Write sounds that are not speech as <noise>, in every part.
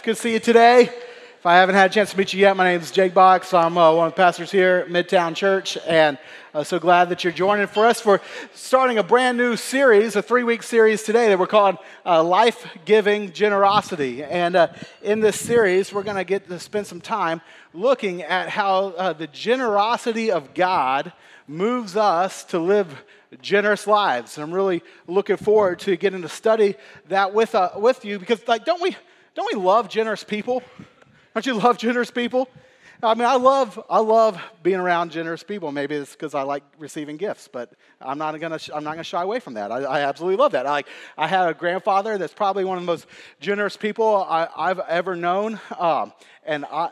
It's good to see you today. If I haven't had a chance to meet you yet, my name is Jake Box. I'm uh, one of the pastors here at Midtown Church, and uh, so glad that you're joining for us for starting a brand new series, a three week series today that we're calling uh, Life Giving Generosity. And uh, in this series, we're going to get to spend some time looking at how uh, the generosity of God moves us to live generous lives. And I'm really looking forward to getting to study that with, uh, with you because, like, don't we, don't we love generous people? Don't you love generous people? I mean, I love, I love being around generous people. Maybe it's because I like receiving gifts, but I'm not gonna, I'm not gonna shy away from that. I, I absolutely love that. I, like, I had a grandfather that's probably one of the most generous people I, have ever known, um, and I,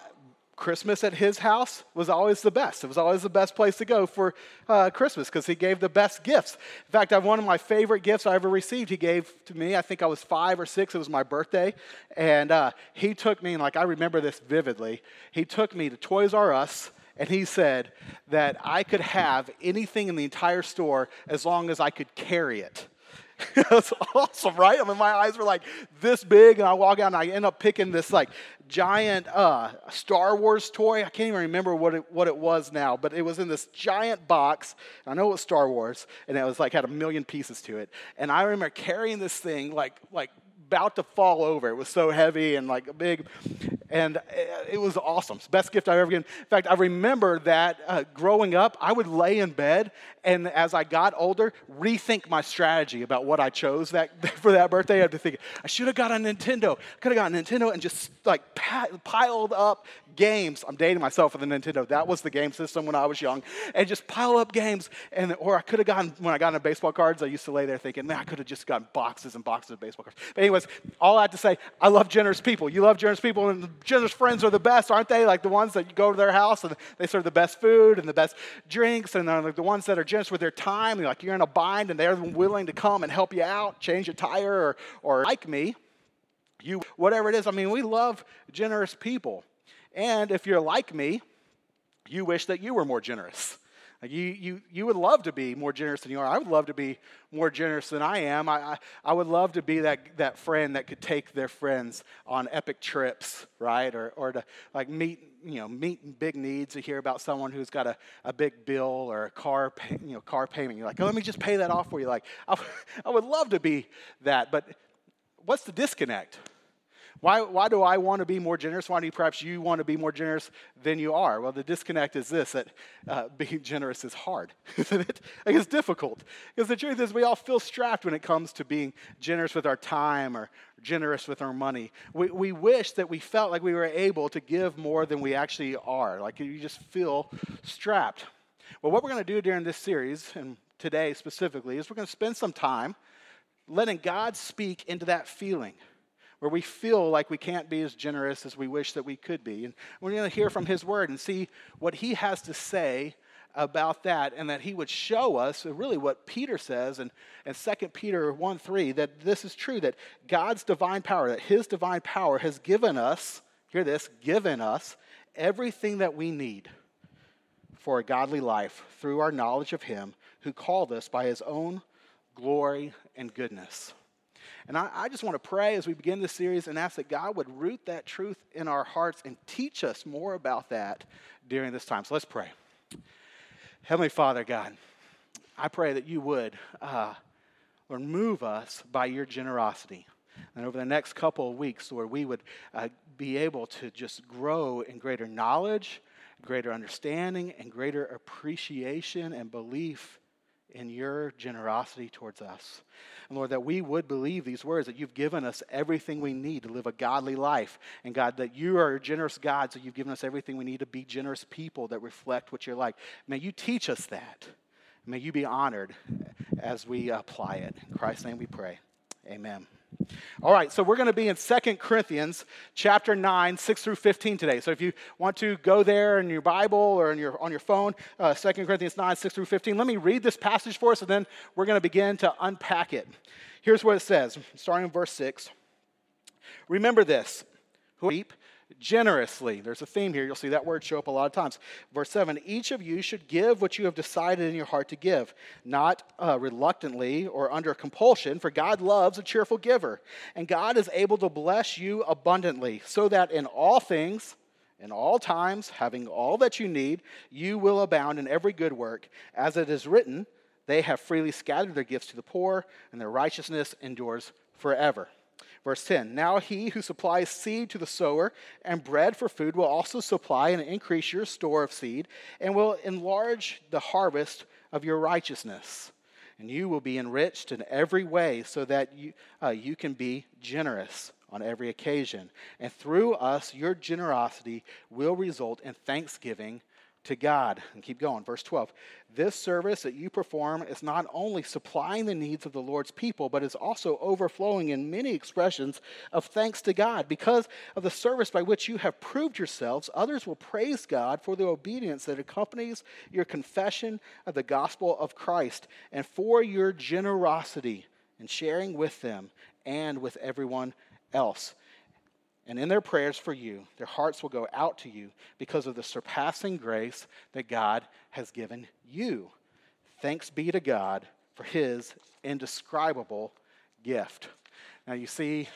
Christmas at his house was always the best. It was always the best place to go for uh, Christmas because he gave the best gifts. In fact, I have one of my favorite gifts I ever received. He gave to me. I think I was five or six. It was my birthday, and uh, he took me. And like I remember this vividly. He took me to Toys R Us. And he said that I could have anything in the entire store as long as I could carry it. <laughs> That's awesome, right? I mean, my eyes were like this big, and I walk out and I end up picking this like giant uh, Star Wars toy. I can't even remember what it, what it was now, but it was in this giant box. I know it was Star Wars, and it was like had a million pieces to it. And I remember carrying this thing like like about to fall over. It was so heavy and like a big, and it was awesome. Best gift I've ever given. In fact, I remember that uh, growing up, I would lay in bed, and as I got older, rethink my strategy about what I chose that <laughs> for that birthday. I'd be thinking, I should have got a Nintendo. I Could have got a Nintendo and just like piled up games. I'm dating myself with a Nintendo. That was the game system when I was young, and just pile up games. And or I could have gotten when I got into baseball cards. I used to lay there thinking, man, I could have just gotten boxes and boxes of baseball cards. But anyways, all I have to say, I love generous people. You love generous people, and generous friends are the best, aren't they? Like the ones that you go to their house and they serve the best food and the best drinks, and they're like the ones that are generous with their time. Like you're in a bind, and they're willing to come and help you out, change a tire, or, or like me you, whatever it is. I mean, we love generous people. And if you're like me, you wish that you were more generous. You, you, you would love to be more generous than you are. I would love to be more generous than I am. I, I, I, would love to be that, that friend that could take their friends on epic trips, right? Or, or to like meet, you know, meet big needs to hear about someone who's got a, a big bill or a car, pay, you know, car payment. You're like, oh, let me just pay that off for you. Like, I, <laughs> I would love to be that. But what's the disconnect? Why, why do I want to be more generous? Why do you, perhaps you want to be more generous than you are? Well, the disconnect is this that uh, <laughs> being generous is hard, <laughs> isn't it? Like it's difficult. Because the truth is, we all feel strapped when it comes to being generous with our time or generous with our money. We, we wish that we felt like we were able to give more than we actually are. Like you just feel strapped. Well, what we're going to do during this series, and today specifically, is we're going to spend some time letting God speak into that feeling where we feel like we can't be as generous as we wish that we could be. And we're going to hear from his word and see what he has to say about that and that he would show us really what Peter says in, in 2 Peter 1 3 that this is true, that God's divine power, that his divine power has given us, hear this, given us everything that we need for a godly life through our knowledge of him who called us by his own glory and goodness. And I, I, just want to pray as we begin this series and ask that God would root that truth in our hearts and teach us more about that during this time. So let's pray. Heavenly Father, God, I pray that you would, uh, move us by your generosity. And over the next couple of weeks, Lord, we would uh, be able to just grow in greater knowledge, greater understanding, and greater appreciation and belief in your generosity towards us. And Lord, that we would believe these words, that you've given us everything we need to live a godly life. And God, that you are a generous God, so you've given us everything we need to be generous people that reflect what you're like. May you teach us that. May you be honored as we apply it. In Christ's name we pray. Amen. All right, so we're going to be in Second Corinthians chapter 9, 6 through 15 today. So if you want to go there in your Bible or in your, on your phone, uh, 2 Corinthians 9, 6 through 15, let me read this passage for us and then we're going to begin to unpack it. Here's what it says, starting in verse 6. Remember this who generously. There's a theme here. You'll see that word show up a lot of times. Verse 7 Each of you should give what you have decided in your heart to give, not uh, reluctantly or under compulsion, for God loves a cheerful giver. And God is able to bless you abundantly, so that in all things, in all times, having all that you need, you will abound in every good work. As it is written, they have freely scattered their gifts to the poor, and their righteousness endures forever. Verse 10 Now he who supplies seed to the sower and bread for food will also supply and increase your store of seed and will enlarge the harvest of your righteousness. And you will be enriched in every way so that you, uh, you can be generous on every occasion. And through us, your generosity will result in thanksgiving to God. And keep going. Verse 12. This service that you perform is not only supplying the needs of the Lord's people, but is also overflowing in many expressions of thanks to God. Because of the service by which you have proved yourselves, others will praise God for the obedience that accompanies your confession of the gospel of Christ and for your generosity in sharing with them and with everyone else. And in their prayers for you, their hearts will go out to you because of the surpassing grace that God has given you. Thanks be to God for his indescribable gift. Now, you see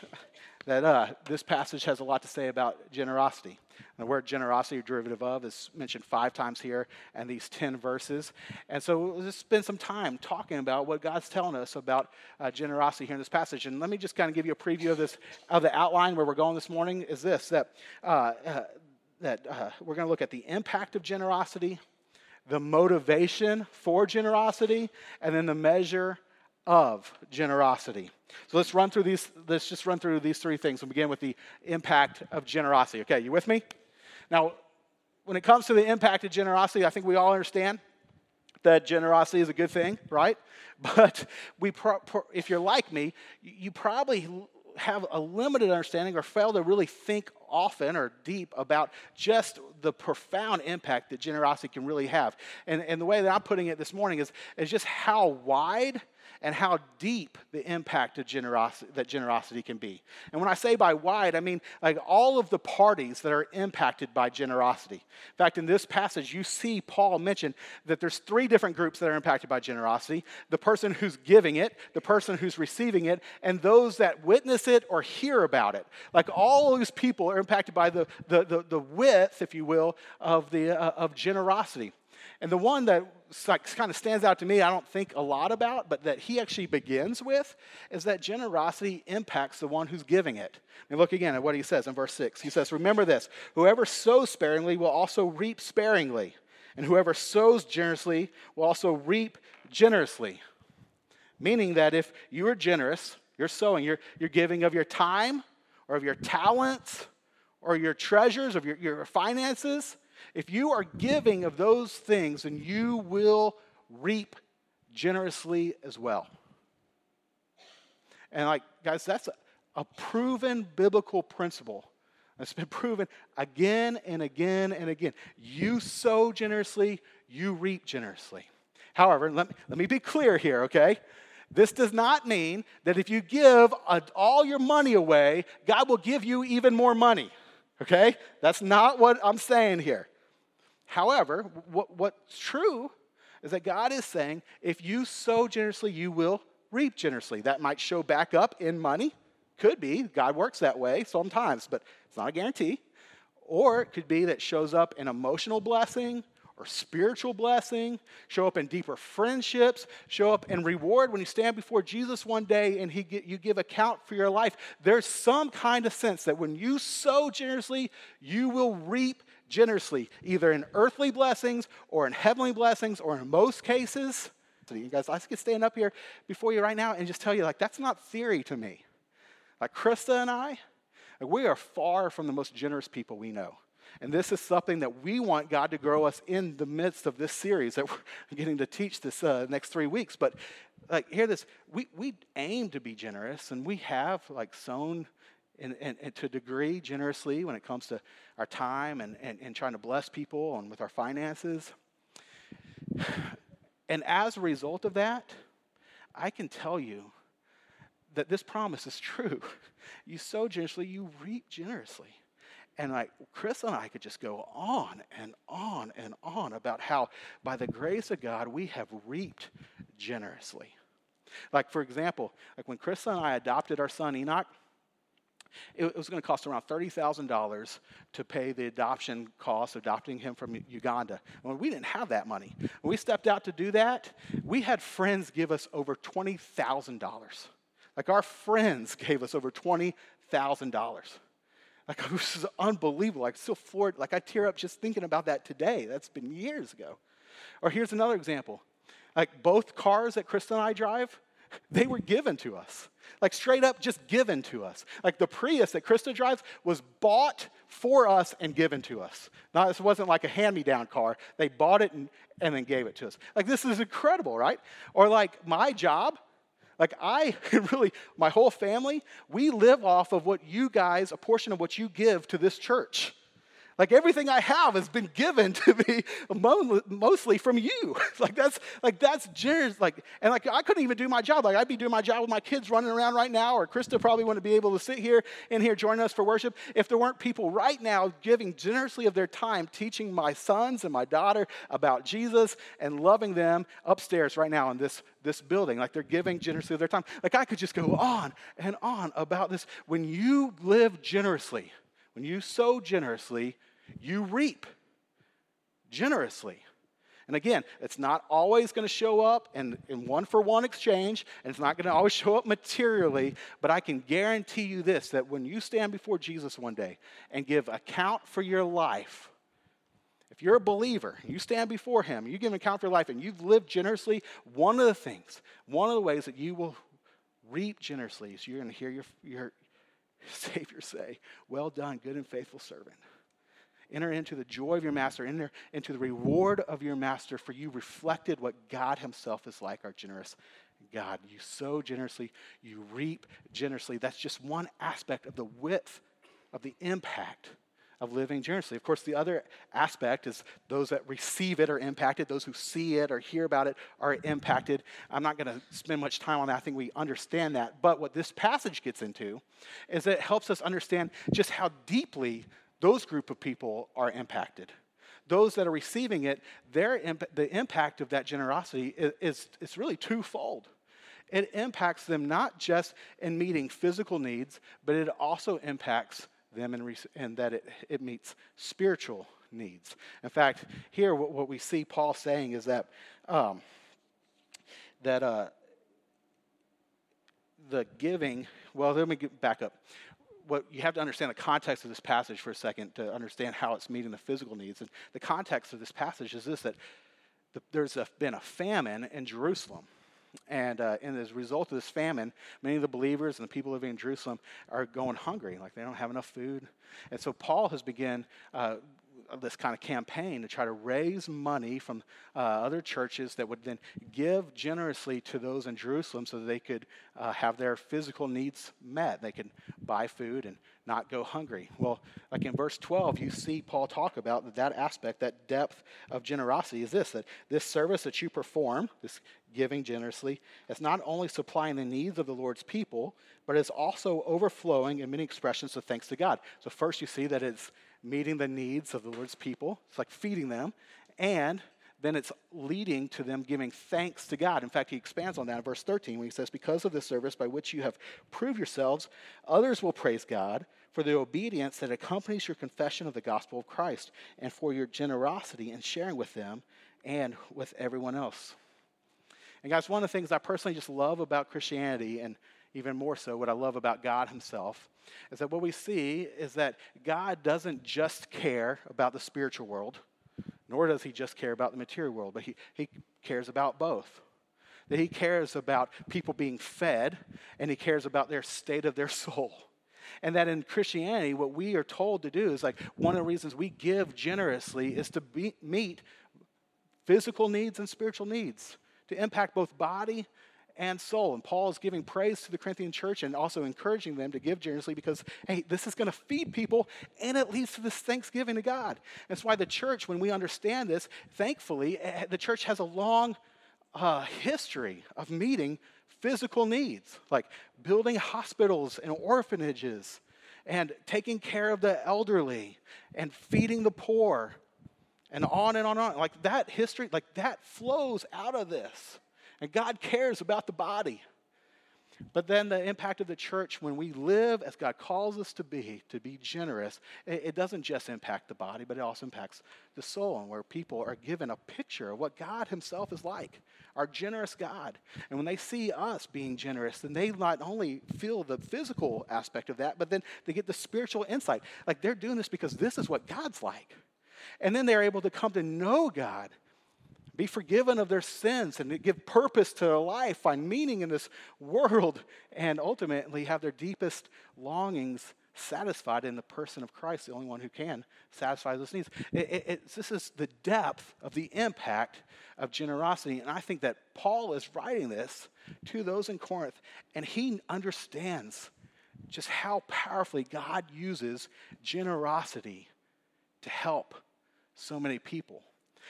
that uh, this passage has a lot to say about generosity. The word generosity, derivative of, is mentioned five times here in these 10 verses. And so we'll just spend some time talking about what God's telling us about uh, generosity here in this passage. And let me just kind of give you a preview of this, of the outline where we're going this morning is this, that, uh, uh that uh, we're going to look at the impact of generosity, the motivation for generosity, and then the measure of generosity. So let's run through these, let's just run through these three things. We'll begin with the impact of generosity. Okay, you with me? Now, when it comes to the impact of generosity, I think we all understand that generosity is a good thing, right? <laughs> But we, pro- pro- if you're like me, you probably have a limited understanding or fail to really think often or deep about just the profound impact that generosity can really have. And, and the way that I'm putting it this morning is, is just how wide and how deep the impact of generosity that generosity can be. And when I say by wide, I mean like all of the parties that are impacted by generosity. In fact, in this passage, you see Paul mention that there's three different groups that are impacted by generosity: the person who's giving it, the person who's receiving it, and those that witness it or hear about it. Like all those people are impacted by the, the, the, the width, if you will, of, the, uh, of generosity. And the one that kind of stands out to me, I don't think a lot about, but that he actually begins with, is that generosity impacts the one who's giving it. And look again at what he says in verse 6. He says, Remember this whoever sows sparingly will also reap sparingly, and whoever sows generously will also reap generously. Meaning that if you are generous, you're sowing, you're, you're giving of your time or of your talents or your treasures, of your, your finances, if you are giving of those things, then you will reap generously as well. And, like, guys, that's a, a proven biblical principle. It's been proven again and again and again. You sow generously, you reap generously. However, let me, let me be clear here, okay? This does not mean that if you give all your money away, God will give you even more money, okay? That's not what I'm saying here. However, what, what's true is that God is saying if you sow generously, you will reap generously. That might show back up in money. Could be. God works that way sometimes, but it's not a guarantee. Or it could be that shows up in emotional blessing or spiritual blessing, show up in deeper friendships, show up in reward when you stand before Jesus one day and he get, you give account for your life. There's some kind of sense that when you sow generously, you will reap generously, either in earthly blessings or in heavenly blessings, or in most cases. So you guys, I could stand up here before you right now and just tell you, like, that's not theory to me. Like Krista and I, like, we are far from the most generous people we know. And this is something that we want God to grow us in the midst of this series that <laughs> we're getting to teach this uh, next three weeks. But like, hear this: we we aim to be generous, and we have like sown and, to a degree generously when it comes to our time and, and, and trying to bless people and with our finances. And as a result of that, I can tell you that this promise is true. <laughs> You sow generously, you reap generously. And like Chris and I could just go on and on and on about how, by the grace of God, we have reaped generously. Like, for example, like when Chris and I adopted our son Enoch, it was going to cost around $30,000 to pay the adoption cost, adopting him from Uganda. When we didn't have that money, when we stepped out to do that, we had friends give us over $20,000. Like our friends <laughs> gave us over $20,000. Like <laughs> this is unbelievable. Like still floored. Like I tear up just thinking about that today. That's been years ago. Or here's another example. Like both cars that Krista and I drive, they were given to us. Like straight up just given to us. Like the Prius that Krista drives was bought for us and given to us. Now, this wasn't like a hand me down car. They bought it and, and then gave it to us. Like this is incredible, right? Or like my job, like I <laughs> really, my whole family, we live off of what you guys, a portion of what you give to this church. Like everything I have has been given <laughs> to me mostly from you. <laughs> like that's like that's generous. Like and like I couldn't even do my job. Like I'd be doing my job with my kids running around right now, or Krista probably wouldn't be able to sit here in here joining us for worship if there weren't people right now giving generously of their time, teaching my sons and my daughter about Jesus and loving them upstairs right now in this this building. Like they're giving generously of their time. Like I could just go on and on about this. When you live generously when you sow generously, you reap generously. And again, it's not always going to show up in, in one for one exchange, and it's not going to always <laughs> show up materially, but I can guarantee you this that when you stand before Jesus one day and give account for your life, if you're a believer, you stand before Him, you give an account for your life, and you've lived generously, one of the things, one of the ways that you will reap generously is you're going to hear your, your, <laughs> Savior say, Well done, good and faithful servant. Enter into the joy of your master, enter into the reward of your master, for you reflected what God Himself is like, our generous God. You sow generously, you reap generously. That's just one aspect of the width of the impact of living generously. Of course, the other aspect is those that receive it are impacted, those who see it or hear about it are impacted. I'm not going to spend much time on that. I think we understand that. But what this passage gets into is that it helps us understand just how deeply those group of people are impacted. Those that are receiving it, their imp- the impact of that generosity is, is, is really twofold it impacts them not just in meeting physical needs, but it also impacts them and, and that it, it meets spiritual needs. In fact, here what, what we see Paul saying is that um, that uh, the giving. Well, let me get back up. What you have to understand the context of this passage for a second to understand how it's meeting the physical needs. And the context of this passage is this: that the, there's a, been a famine in Jerusalem. And, uh, and as a result of this famine, many of the believers and the people living in Jerusalem are going hungry, like they don't have enough food. And so Paul has begun uh, this kind of campaign to try to raise money from uh, other churches that would then give generously to those in Jerusalem so that they could uh, have their physical needs met. They could buy food and not go hungry. Well, like in verse 12, you see Paul talk about that, aspect, that depth of generosity is this that this service that you perform, this giving generously, is not only supplying the needs of the Lord's people, but is also overflowing in many expressions of thanks to God. So, first, you see that it's meeting the needs of the Lord's people. It's like feeding them. And then it's leading to them giving thanks to God. In fact, he expands on that in verse 13 when he says, Because of this service by which you have proved yourselves, others will praise God for the obedience that accompanies your confession of the gospel of Christ and for your generosity in sharing with them and with everyone else. And guys, one of the things I personally just love about Christianity, and even more so what I love about God Himself, is that what we see is that God doesn't just care about the spiritual world, nor does He just care about the material world, but He, he cares about both. That He cares about people being fed, and He cares about their state of their <laughs> soul. And that in Christianity, what we are told to do is like one of the reasons we give generously is to be, meet physical needs and spiritual needs, to impact both body and soul. And Paul is giving praise to the Corinthian church and also encouraging them to give generously because, hey, this is going to feed people and it leads to this thanksgiving to God. That's why the church, when we understand this, thankfully, eh, the church has a long uh, history of meeting physical needs, like building hospitals and orphanages and taking care of the elderly and feeding the poor and on and on and on. Like that history, like that flows out of this. And God cares about the body. But then the impact of the church when we live as God calls us to be, to be generous, it, doesn't just impact the body, but it also impacts the soul, and where people are given a picture of what God Himself is like, our generous God. And when they see us being generous, then they not only feel the physical aspect of that, but then they get the spiritual insight. Like they're doing this because this is what God's like. And then they're able to come to know God be forgiven of their sins and give purpose to their life, find meaning in this world, and ultimately have their deepest longings satisfied in the person of Christ, the only one who can satisfy those needs. It, it, this is the depth of the impact of generosity. And I think that Paul is writing this to those in Corinth, and he understands just how powerfully God uses generosity to help so many people.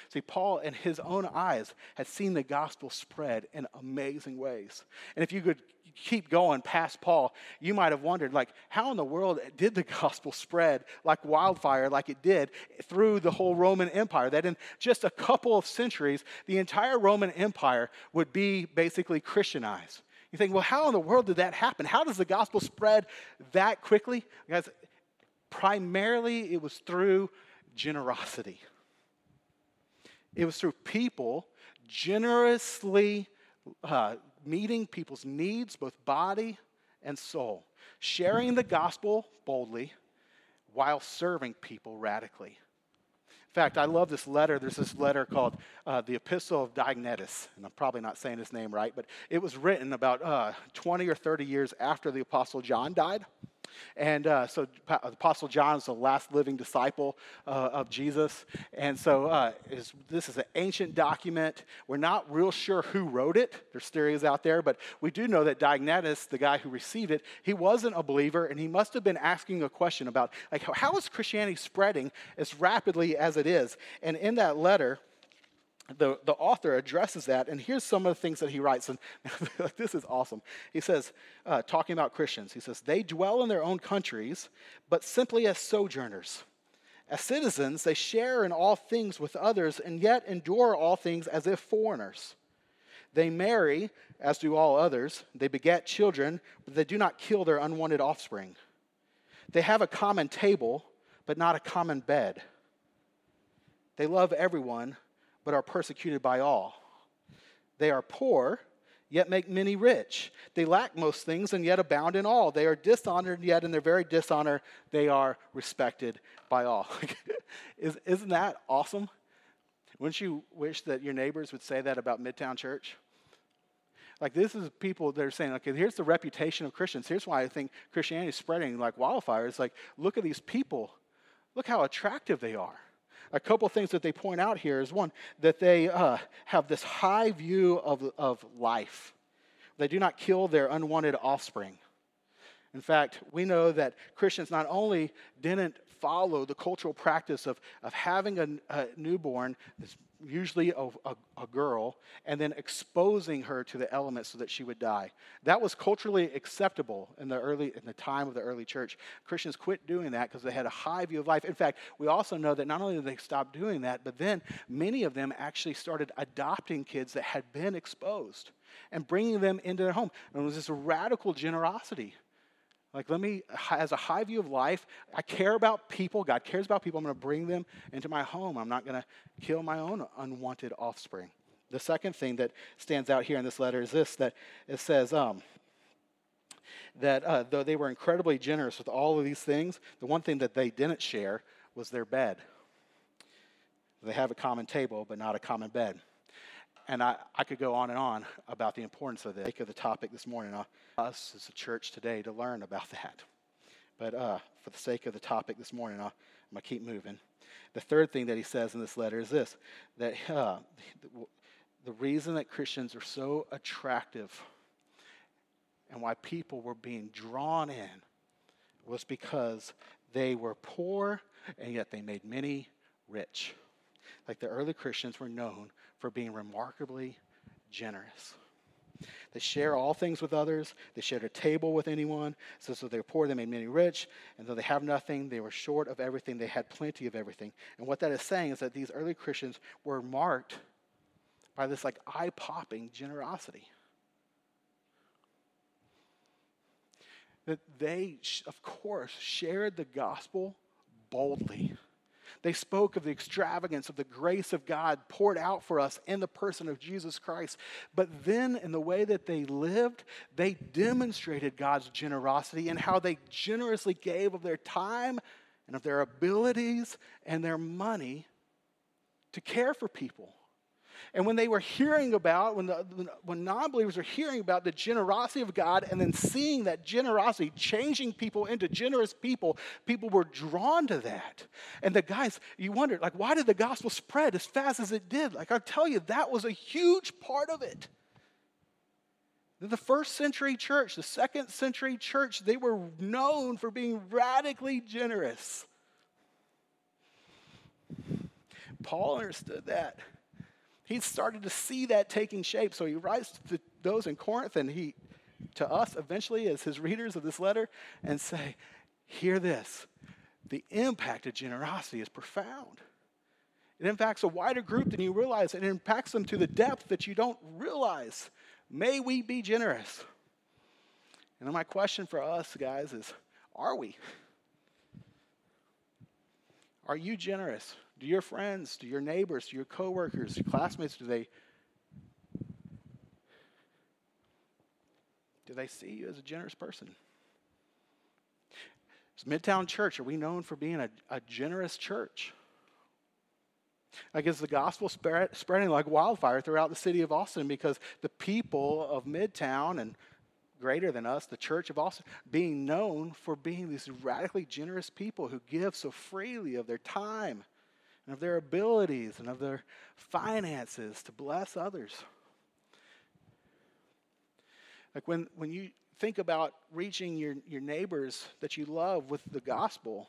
See, Paul, in his own eyes, had seen the gospel spread in amazing ways. And if you could keep going past Paul, you might have wondered, like, how in the world did the <laughs> gospel spread like wildfire, like it did through the whole Roman Empire? That in just a couple of centuries, the entire Roman Empire would be basically Christianized. You think, well, how in the world did that happen? How does the gospel spread that quickly? Guys, primarily it was through generosity. It was through people generously uh, meeting people's needs, both body and soul, sharing the gospel boldly while serving people radically. In fact, I love this letter. There's this letter called uh, the Epistle of Diognetus, and I'm probably not saying his name right, but it was written about uh, 20 or 30 years after the Apostle John died. And uh, so Apostle John is the last living disciple uh, of Jesus. And so uh, is, this is an ancient document. We're not real sure who wrote it. There's theories out there, but we do know that Diognetus, the guy who received it, he wasn't a believer, and he must have been asking a question about, like, how is Christianity spreading as rapidly as it is? And in that letter, the, the author addresses that, and here's some of the things that he writes, and <laughs> this is awesome. He says, uh, talking about Christians, he says, they dwell in their own countries, but simply as sojourners. As citizens, they share in all things with others, and yet endure all things as if foreigners. They marry, as do all others. They beget children, but they do not kill their unwanted offspring. They have a common table, but not a common bed. They love everyone but are persecuted by all. They are poor, yet make many rich. They lack most things and yet abound in all. They are dishonored, yet in their very dishonor, they are respected by all. <laughs> Isn't that awesome? Wouldn't you wish that your neighbors would say that about Midtown Church? Like, this is people that are saying, okay, here's the reputation of Christians. Here's why I think Christianity is spreading like wildfire. It's like, look at these people. Look how attractive they are a couple things that they point out here is one, that they uh, have this high view of, of life. They do not kill their unwanted offspring. In fact, we know that Christians not only didn't follow the cultural practice of, of having a, a newborn, usually a, a, a, girl, and then exposing her to the elements so that she would die. That was culturally acceptable in the early in the time of the early church. Christians quit doing that because they had a high view of life. In fact, we also know that not only did they stop doing that, but then many of them actually started adopting kids that had been exposed and bringing them into their home. And it was this radical generosity like, let me, as a high view of life, I care about people. God cares about people. I'm going to bring them into my home. I'm not going to kill my own unwanted offspring. The second thing that stands out here in this letter is this that it says, um, that uh, though they were incredibly generous with all of these things, the one thing that they didn't share was their bed. They have a common table, but not a common bed. And I, I could go on and on about the importance of the, sake of the topic this morning. Uh, us as a church today to learn about that. But uh, for the sake of the topic this morning, i am going to keep moving. The third thing that he says in this letter is this that uh, the, the reason that Christians are so attractive and why people were being drawn in was because they were poor and yet they made many rich like the early Christians were known for being remarkably generous. They share all things with others. They shared a table with anyone. So, so they were poor, they made many rich. And though they have nothing, they were short of everything. They had plenty of everything. And what that is saying is that these early Christians were marked by this like eye popping generosity. That they, of course, shared the gospel boldly. They spoke of the extravagance of the grace of God poured out for us in the person of Jesus Christ. But then, in the way that they lived, they demonstrated God's generosity and how they generously gave of their time and of their abilities and their money to care for people. And when they were hearing about, when, the, when non believers were hearing about the generosity of God and then seeing that generosity changing people into generous people, people were drawn to that. And the guys, you wondered, like, why did the gospel spread as fast as it did? Like, I'll tell you, that was a huge part of it. The first century church, the second century church, they were known for being radically generous. Paul understood that he started to see that taking shape. So he writes to those in Corinth and he to us eventually as his readers of this letter and say, hear this. The impact of generosity is profound. It impacts a wider group than you realize. It impacts them to the depth that you don't realize. May we be generous. And my question for us, guys, is are we? Are you generous? Do your friends, do your neighbors, do your coworkers, your classmates, do they do they see you as a generous person? Is Midtown Church, are we known for being a, a generous church? Like, is the gospel spread, spreading like wildfire throughout the city of Austin because the people of Midtown and greater than us, the church of Austin, being known for being these radically generous people who give so freely of their time and of their abilities and of their finances to bless others. Like when, when you think about reaching your, your neighbors that you love with the gospel,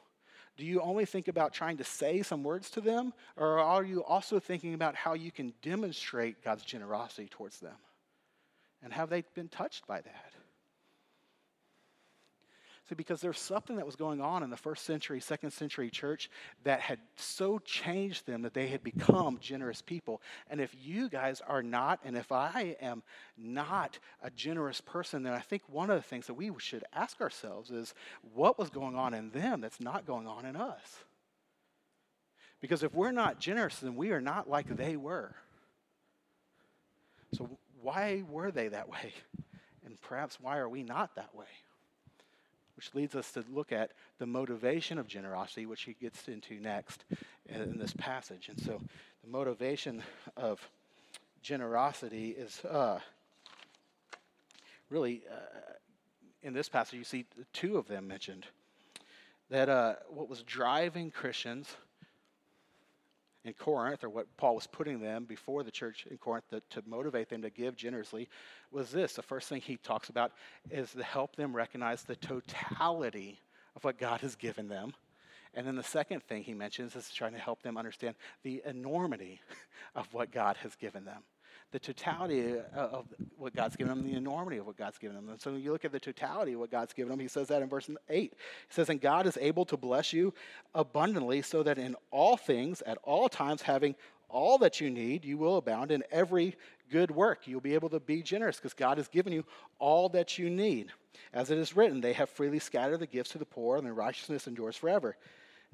do you only think about trying to say some words to them, or are you also thinking about how you can demonstrate God's generosity towards them? And have they been touched by that? See, because there's something that was going on in the first century, second century church that had so changed them that they had become generous people. And if you guys are not, and if I am not a generous person, then I think one of the things that we should ask ourselves is what was going on in them that's not going on in us? Because if we're not generous, then we are not like they were. So, why were they that way? And perhaps why are we not that way? Which leads us to look at the motivation of generosity, which he gets into next in this passage. And so, the motivation of generosity is uh, really, uh, in this passage, you see two of them mentioned. That uh, what was driving Christians in Corinth, or what Paul was putting them before the church in Corinth to, to, motivate them to give generously, was this. The first thing he talks about is to help them recognize the totality of what God has given them. And then the second thing he mentions is trying to help them understand the enormity <laughs> of what God has given them the totality uh, of what God's given them, the enormity of what God's given them. And so when you look at the totality of what God's given them, he says that in verse 8. He says, And God is able to bless you abundantly, so that in all things, at all times, having all that you need, you will abound in every good work. You'll be able to be generous because God has given you all that you need. As it is written, they have freely scattered the gifts to the poor, and their righteousness endures forever.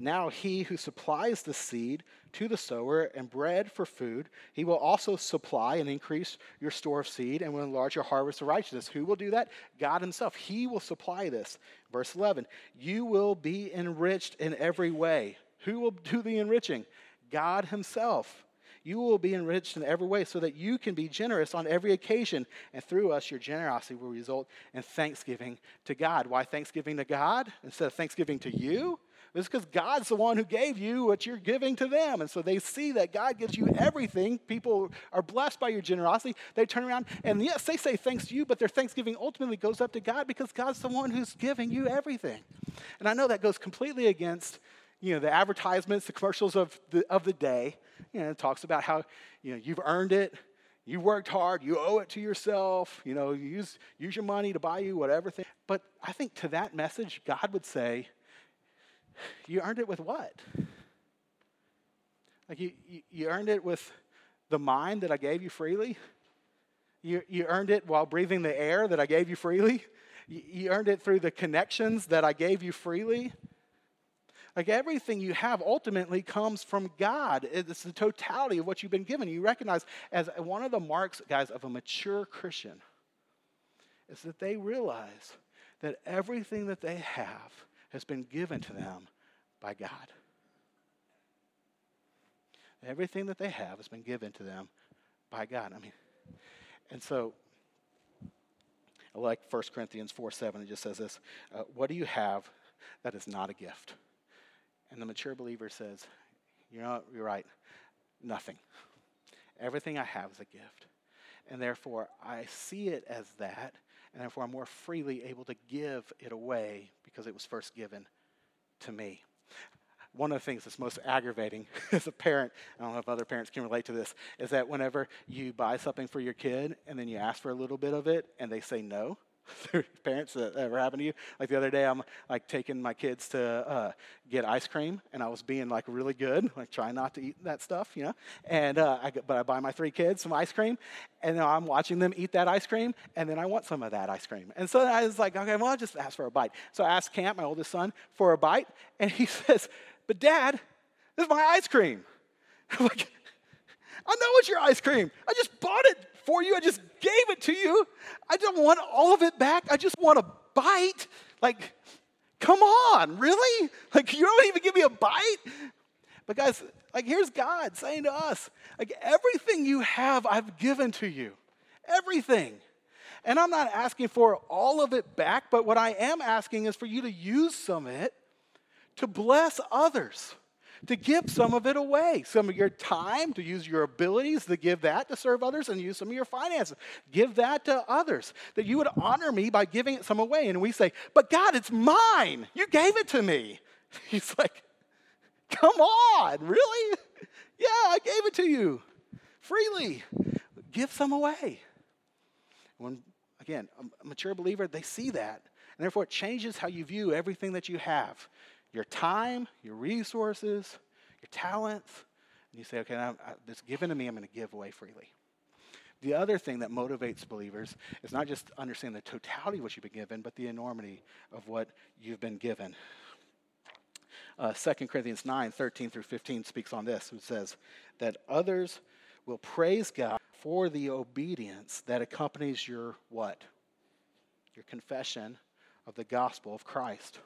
Now he who supplies the seed to the sower and bread for food, he will also supply and increase your store of seed and will enlarge your harvest of righteousness. Who will do that? God himself. He will supply this. Verse 11 You will be enriched in every way. Who will do the enriching? God himself. You will be enriched in every way so that you can be generous on every occasion. And through us, your generosity will result in thanksgiving to God. Why thanksgiving to God instead of thanksgiving to you? It's because God's the one who gave you what you're giving to them. And so they see that God gives you everything. People are blessed by your generosity. They turn around and yes, they say thanks to you, but their thanksgiving ultimately goes up to God because God's the one who's giving you everything. And I know that goes completely against you know, the advertisements, the commercials of the, of the day. You know, it talks about how, you know, you've earned it, You worked hard, you owe it to yourself, you know, use, use your money to buy you whatever thing. But I think to that message, God would say, You earned it with what? Like you, you, you earned it with the mind that I gave you freely. You, you earned it while breathing the air that I gave you freely. You, you earned it through the connections that I gave you freely. Like everything you have ultimately comes from God. It's the totality of what you've been given. You recognize as one of the marks, guys, of a mature Christian is that they realize that everything that they have has been given to them by God. Everything that they have has been given to them by God. I mean, and so, like 1 Corinthians 4 7, it just says this uh, What do you have that is not a gift? And the mature believer says, You know, you're right, nothing. Everything I have is a gift. And therefore, I see it as that, and therefore, I'm more freely able to give it away because it was first given to me. One of the things that's most aggravating <laughs> as a parent, I don't know if other parents can relate to this, is that whenever you buy something for your kid and then you ask for a little bit of it and they say no, <laughs> parents that ever happened to you? Like the other day i'm like taking my kids to uh, get ice cream and i was being like really good like trying not to eat that stuff you know? And uh, I, but i buy my three kids some ice cream and then i'm watching them eat that ice cream and then i want some of that ice cream. And so i was like okay well i'll just ask for a bite. So i asked camp my oldest son for a bite and he <laughs> says but dad this is my ice cream. <laughs> I'm like I know it's your ice cream. I just bought it for you. I just gave it to you. I don't want all of it back. I just want a bite. Like, come on, really? Like, you don't even give me a bite? But, guys, like, here's God saying to us, like, everything you have, I've given to you. Everything. And I'm not asking for all of it back, but what I am asking is for you to use some of it to bless others to give some of it away. Some of your time, to use your abilities, to give that to serve others, and use some of your finances. Give that to others. That you would honor me by giving it some away. And we say, But God, it's mine. You gave it to me. <laughs> He's like, Come on, really? Yeah, I gave it to you freely. Give some away. When, again, a mature believer, they see that. And therefore, it changes how you view everything that you have your time, your resources, your talents, and you say, okay, now, this given to me, I'm going to give away freely. The other thing that motivates believers is not just understanding the totality of what you've been given, but the enormity of what you've been given. Uh, 2 Corinthians 9, 13 through 15 speaks on this. It says that others will praise God for the obedience that accompanies your what? Your confession of the gospel of Christ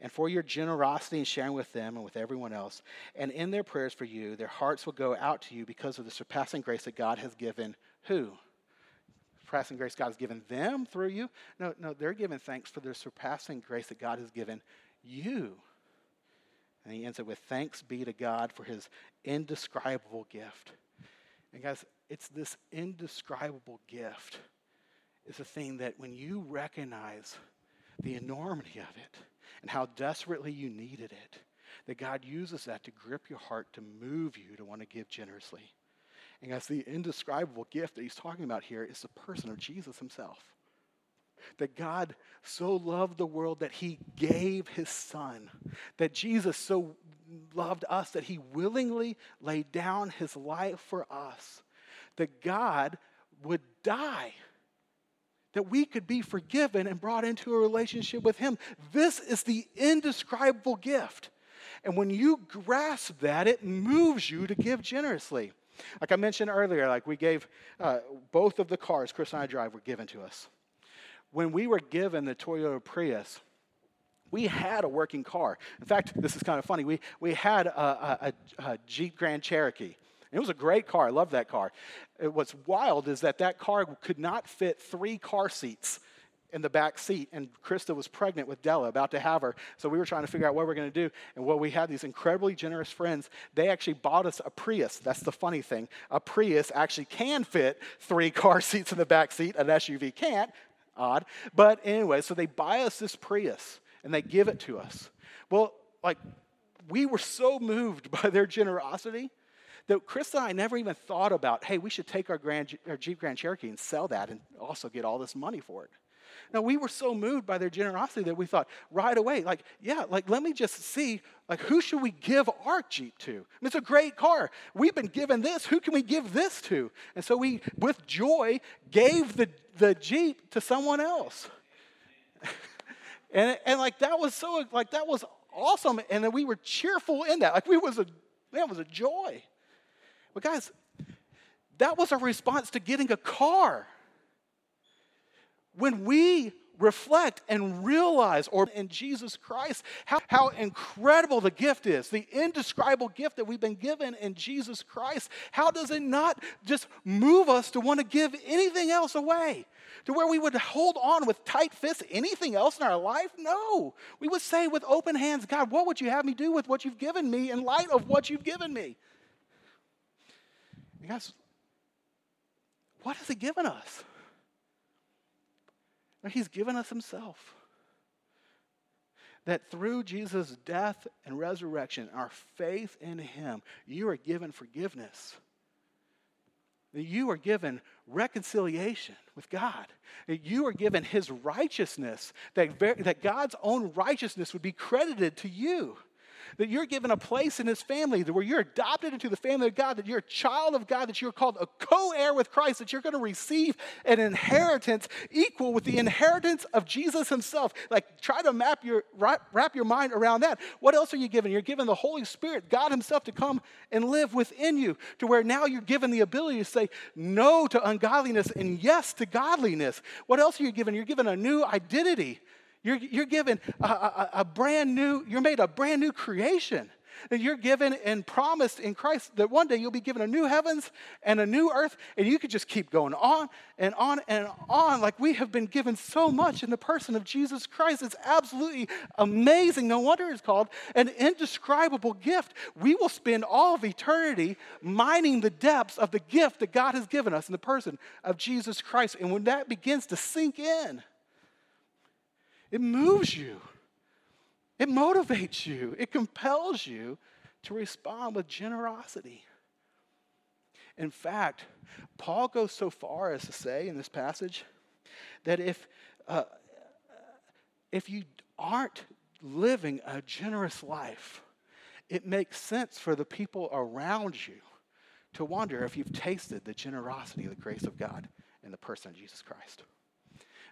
and for your generosity in sharing with them and with everyone else. And in their prayers for you, their hearts will go out to you because of the surpassing grace that God has given who? Surpassing grace God has given them through you? No, no, they're giving thanks for the surpassing grace that God has given you. And he ends it with thanks be to God for his indescribable gift. And guys, it's this indescribable gift is the thing that when you recognize the enormity of it, and how desperately you needed it, that God uses that to grip your heart to move you to want to give generously. And guys, the indescribable gift that he's talking about here is the person of Jesus himself. That God so loved the world that he gave his son. That Jesus so loved us that he willingly laid down his life for us. That God would die that we could be forgiven and brought into a relationship with Him. This is the indescribable gift. And when you grasp that, it moves you to give generously. Like I mentioned earlier, like we gave uh, both of the cars Chris and I drive were given to us. When we were given the Toyota Prius, we had a working car. In fact, this is kind of funny. We, we had a, a, a Jeep Grand Cherokee. It was a great car. I love that car. Uh, what's wild is that that car could not fit three car seats in the back seat, and Krista was pregnant with Della, about to have her. So we were trying to figure out what we are going to do. And what we had these incredibly generous friends, they actually bought us a Prius. That's the funny thing. A Prius actually can fit three <laughs> car seats in the back seat. An SUV can't. Odd. But anyway, so they buy us this Prius and they give it to us. Well, like, we were so moved <laughs> by their generosity that Chris and I never even thought about, hey, we should take our, Grand, our Jeep Grand Cherokee and sell that and also get all this money for it. Now we were so moved by their generosity that we thought right away, like, yeah, like let me just see, like, who should we give our Jeep to? I mean, it's a great car. We've been given this. Who can we give this to? And so we, with joy, gave the, the Jeep to someone else. <laughs> and, and like that was so like that was awesome. And then we were cheerful in that. Like we was a that was a joy. But guys, that was a response to getting a car. When we reflect and realize, or in Jesus Christ, how, how incredible the gift is, the indescribable gift that we've been given in Jesus Christ, how does it not just move us to want to give anything else away? To where we would hold on with tight fists anything else in our life? No. We would say with open hands, God, what would you have me do with what you've given me in light of what you've given me? And guys, what has He given us? He's given us Himself. That through Jesus' death and resurrection, our faith in Him, you are given forgiveness. That you are given reconciliation with God. That you are given His righteousness, that, that God's own righteousness would be credited to you that you're given a place in his family, that where you're adopted into the family of God, that you're a child of God, that you're called a co heir with Christ, that you're going to receive an inheritance equal with the inheritance of Jesus himself. Like, try to map your, wrap your mind around that. What else are you given? You're given the Holy Spirit, God himself, to come and live within you, to where now you're given the ability to say no to ungodliness and yes to godliness. What else are you given? You're given a new identity. You're, you're given a, a, a brand new, you're made a brand new creation. And you're given and promised in Christ that one day you'll be given a new heavens and a new earth, and you could just keep going on and on and on. Like we have been given so much in the person of Jesus Christ. It's absolutely amazing. No wonder it's called an indescribable gift. We will spend all of eternity mining the depths of the gift that God has given us in the person of Jesus Christ. And when that begins to sink in, it moves you, it motivates you, it compels you to respond with generosity. In fact, Paul goes so far as to say in this passage that if, uh, if you aren't living a generous life, it makes sense for the people around you to wonder if you've tasted the generosity, the grace of God in the person of Jesus Christ.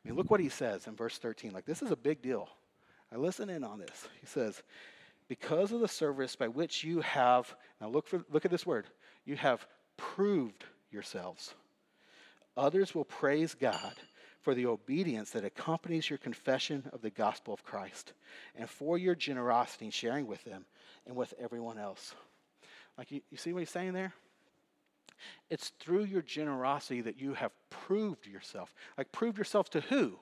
I mean, look what he says in verse 13. Like, this is a big deal. I listen in on this. He says, Because of the service by which you have, now look, for, look at this word, you have proved yourselves. Others will praise God for the obedience that accompanies your confession of the gospel of Christ and for your generosity in sharing with them and with everyone else. Like, you, you see what he's saying there? It's through your generosity that you have proved yourself. Like, proved yourself to who?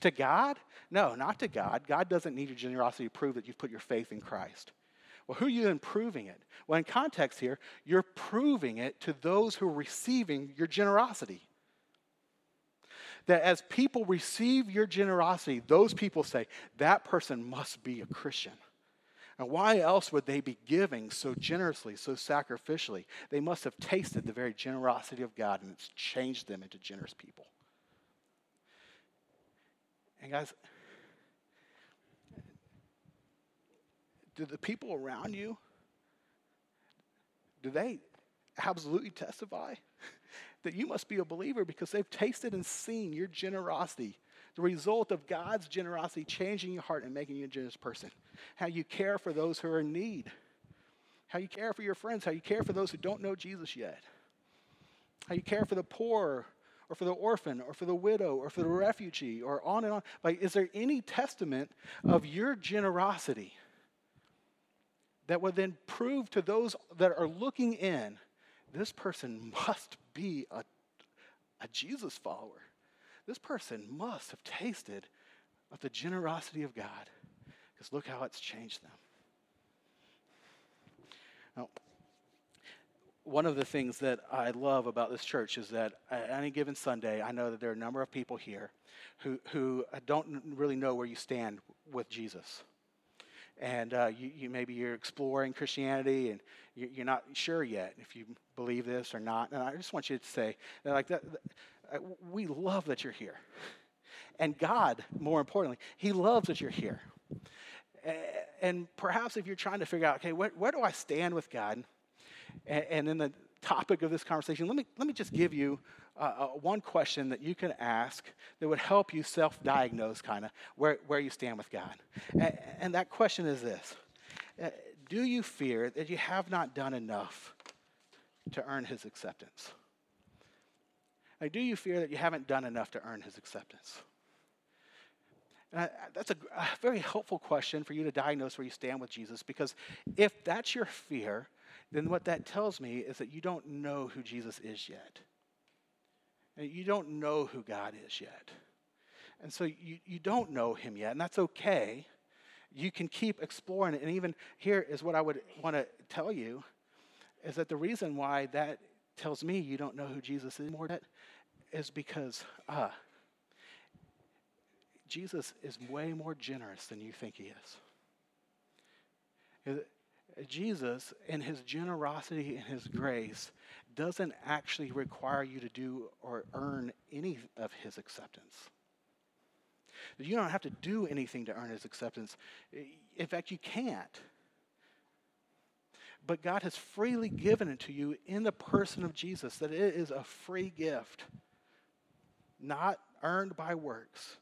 To God? No, not to God. God doesn't need your generosity to prove that you've put your faith in Christ. Well, who are you then proving it? Well, in context here, you're proving it to those who are receiving your generosity. That as people receive your generosity, those people say, that person must be a Christian. And why else would they be giving so generously, so sacrificially? They must have tasted the very generosity of God and it's changed them into generous people. And guys, do the people around you do they absolutely testify <laughs> that you must be a believer because they've tasted and seen your generosity the result of God's generosity changing your heart and making you a generous person. How you care for those who are in need. How you care for your friends. How you care for those who don't know Jesus yet. How you care for the poor or for the orphan or for the widow or for the refugee or on and on. Like, is there any testament of your generosity that would then prove to those that are looking in this person <laughs> must be a, a Jesus follower? This person must have tasted of the generosity of God because look how it's changed them. Now, one of the things that I love about this church is that at any given Sunday, I know that there are a number of people here who, who don't really know where you stand with Jesus. and uh, you, you, maybe you're exploring Christianity and you, you're not sure yet if you believe this or not. And I just want you to say, like that, uh, we love that you're here. And God, more importantly, He loves that you're here. And perhaps if you're trying to figure out, okay, where, where do I stand with God? And, in the topic of this conversation, let me, let me just give you uh, uh, one question that you can ask that would help you self diagnose kind of where, where you stand with God. And, and that question is this uh, Do you fear that you have not done enough to earn His acceptance? Like, do you fear that you haven't done enough to earn His acceptance? And I, that's a, a very helpful question for you to diagnose where you stand with Jesus because if that's your fear, then what that tells me is that you don't know who Jesus is yet. And you don't know who God is yet. And so you, you don't know him yet, and that's okay. You can keep exploring it. And even here is what I would want to tell you is that the reason why that tells me you don't know who Jesus is more is because uh, Jesus is way more generous than you think he is. Jesus, in his generosity and his grace, doesn't actually require you to do or earn any of his acceptance. You don't have to do anything to earn his acceptance. In fact, you can't. But God has freely given it to you in the person of Jesus, that it is a free gift, not earned by works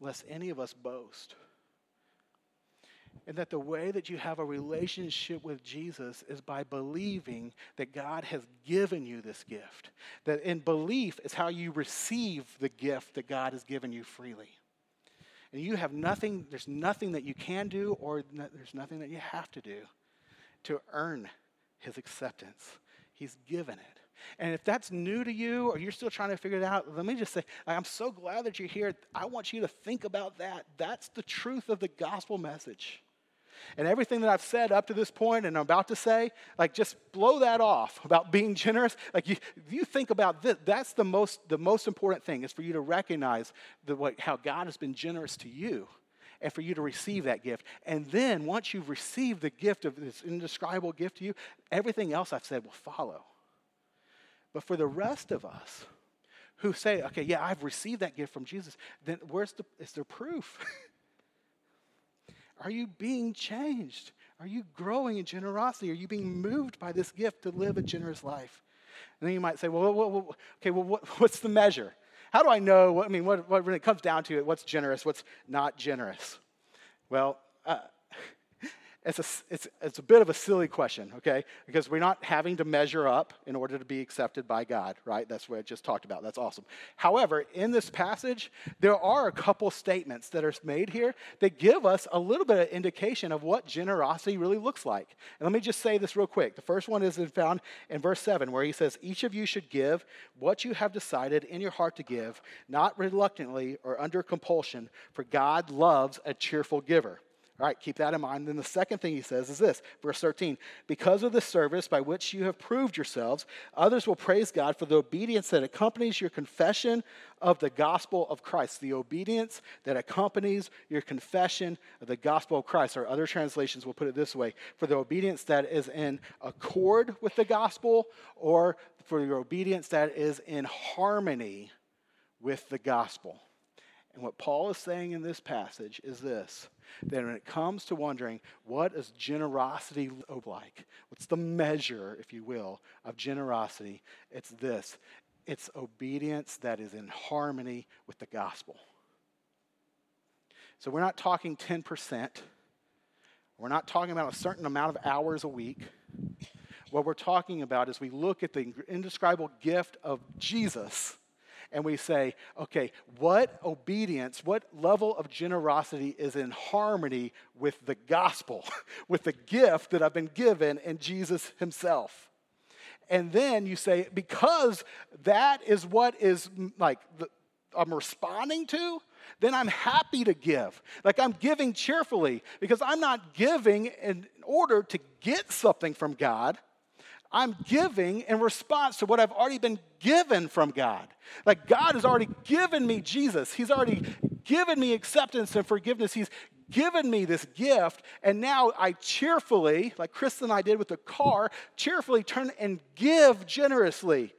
lest any of us boast. And that the way that you have a relationship with Jesus is by believing that God has given you this gift. That in belief is how you receive the gift that God has given you freely. And you have nothing, there's nothing that you can do or no, there's nothing that you have to do to earn his acceptance. He's given it. And if that's new to you or you're still trying to figure it out, let me just say, I'm so glad that you're here. I want you to think about that. That's the truth of the gospel message. And everything that I've said up to this point and I'm about to say, like just blow that off about <laughs> being generous. Like you, you think about this, that's the most, the most important thing is for you to recognize the, what, how God has been generous to you and for you to receive that gift. And then once you've received the gift of this indescribable gift to you, everything else I've said will follow. But for the rest of us who say, okay, yeah, I've received that gift from Jesus, then where's the, is there proof? <laughs> Are you being changed? Are you growing in generosity? Are you being moved by this gift to live a generous life? And then you might say, well, well, well okay, well, what, <laughs> what's the measure? How do I know? What, I mean, what, what, when it comes down to it, what's generous, what's not generous? Well, uh, it's a, it's, it's a bit of a silly question, okay? Because we're not having to measure up in order to be accepted by God, right? That's what I just talked about. That's awesome. However, in this passage, there are a couple statements that are made here that give us a little bit of indication of what generosity really looks like. And let me just say this real quick. The first one is found in verse 7, where he says, Each of you should give what you have decided in your heart to give, not reluctantly or under compulsion, for God loves a cheerful giver. All right, keep that in mind. Then the second thing he says is this, verse 13. Because of the service by which you have proved yourselves, others will praise God for the obedience that accompanies your confession of the gospel of Christ. The obedience that accompanies your confession of the gospel of Christ. Or other translations will put it this way for the obedience that is in accord with the gospel, or for your obedience that is in harmony with the gospel. And what Paul is saying in this passage is this that when it comes to wondering what does generosity look like, what's the measure, if you will, of generosity, it's this it's obedience that is in harmony with the gospel. So we're not talking 10%. We're not talking about a certain amount of hours a week. What we're talking about is we look at the indescribable gift of Jesus and we say, okay, what obedience, what level of generosity is in harmony with the gospel, <laughs> with the gift that I've been given in Jesus Himself? And then you say, because that is what is like the, I'm responding to, then I'm happy to give. Like I'm giving cheerfully because I'm not giving in order to get something from God. I'm giving in response to what I've already been given from God. Like God has already given me Jesus. He's already given me acceptance and forgiveness. He's given me this gift, and now I cheerfully, like Chris and I did with the car, cheerfully turn and give generously.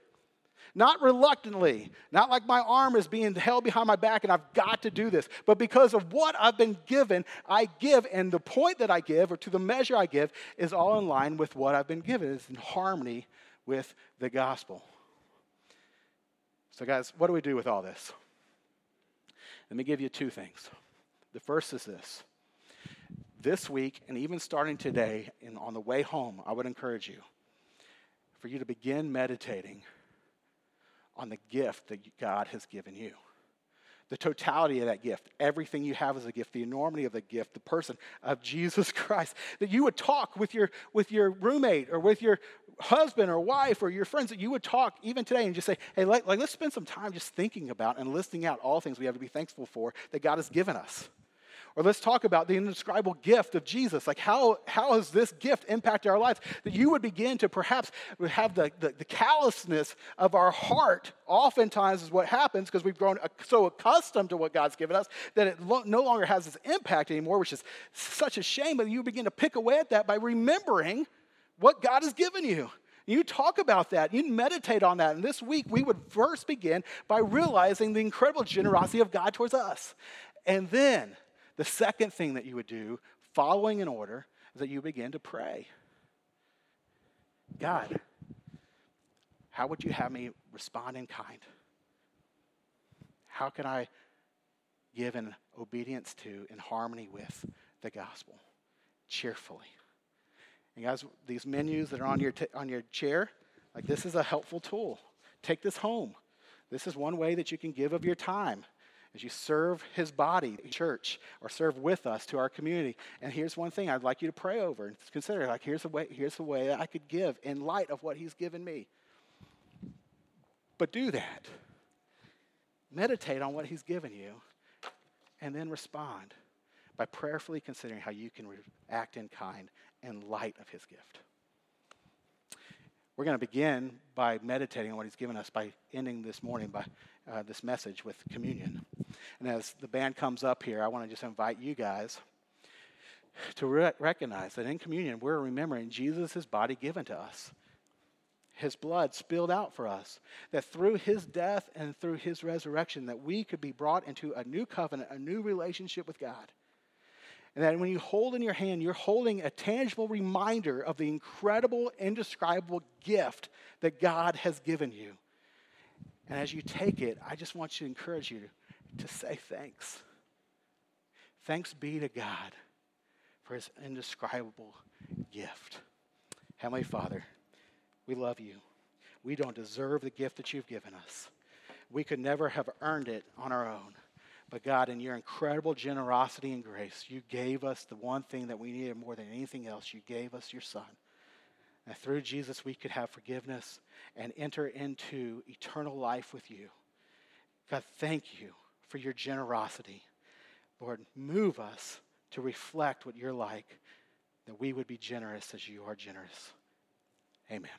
Not reluctantly, not like my arm is being held behind my back and I've got to do this, but because of what I've been given, I give. And the point that I give, or to the measure I give, is all in line with what I've been given. It's in harmony with the gospel. So, guys, what do we do with all this? Let me give you two things. The first is this this week, and even starting today, and on the way home, I would encourage you for you to begin meditating on the gift that God has given you. The totality of that gift, everything you have is a gift, the enormity of the gift, the person of Jesus <laughs> Christ. That you would talk with your, with your roommate or with your husband or wife or your friends, that you would talk even today and just say, hey, like, like let's spend some time just thinking about and listing out all things we have to be thankful for that God has given us. Or let's talk about the indescribable gift of Jesus. Like, how, how has this gift impacted our lives? That you would begin to perhaps have the, the, the callousness of our heart, oftentimes, is what happens because we've grown so accustomed to what God's given us that it lo- no longer has this impact anymore, which is such a shame. But you begin to pick away at that by remembering what God has given you. You talk about that, you meditate on that. And this week, we would first begin by realizing the incredible generosity of God towards us. And then the second thing that you would do, following in order, is that you begin to pray. God, how would you have me respond in kind? How can I give in obedience to, in harmony with the gospel? Cheerfully. And guys, these menus that are on your, t- on your chair, like this is a helpful tool. Take this home. This is one way that you can give of your time as you serve his body, church, or serve with us to our community. And here's one thing I'd like you to pray over and consider like here's the way here's the way I could give in light of what he's given me. But do that. Meditate on what he's given you and then respond by prayerfully considering how you can act in kind in light of his gift. We're going to begin by meditating on what he's given us by ending this morning by uh, this message with communion. And as the band comes up here, I want to just invite you guys to re- recognize that in communion, we're remembering Jesus' body given to us, his blood spilled out for us, that through his death and through his resurrection, that we could be brought into a new covenant, a new relationship with God. And that when you hold in your hand, you're holding a tangible reminder of the incredible, indescribable gift that God has given you. And as you take it, I just want to encourage you to say thanks. Thanks be to God for his indescribable gift. Heavenly Father, we love you. We don't deserve the gift that you've given us. We could never have earned it on our own. But God, in your incredible generosity and grace, you gave us the one thing that we needed more than anything else. You gave us your Son. And through Jesus, we could have forgiveness and enter into eternal life with you. God, thank you for your generosity. Lord, move us to reflect what you're like, that we would be generous as you are generous. Amen.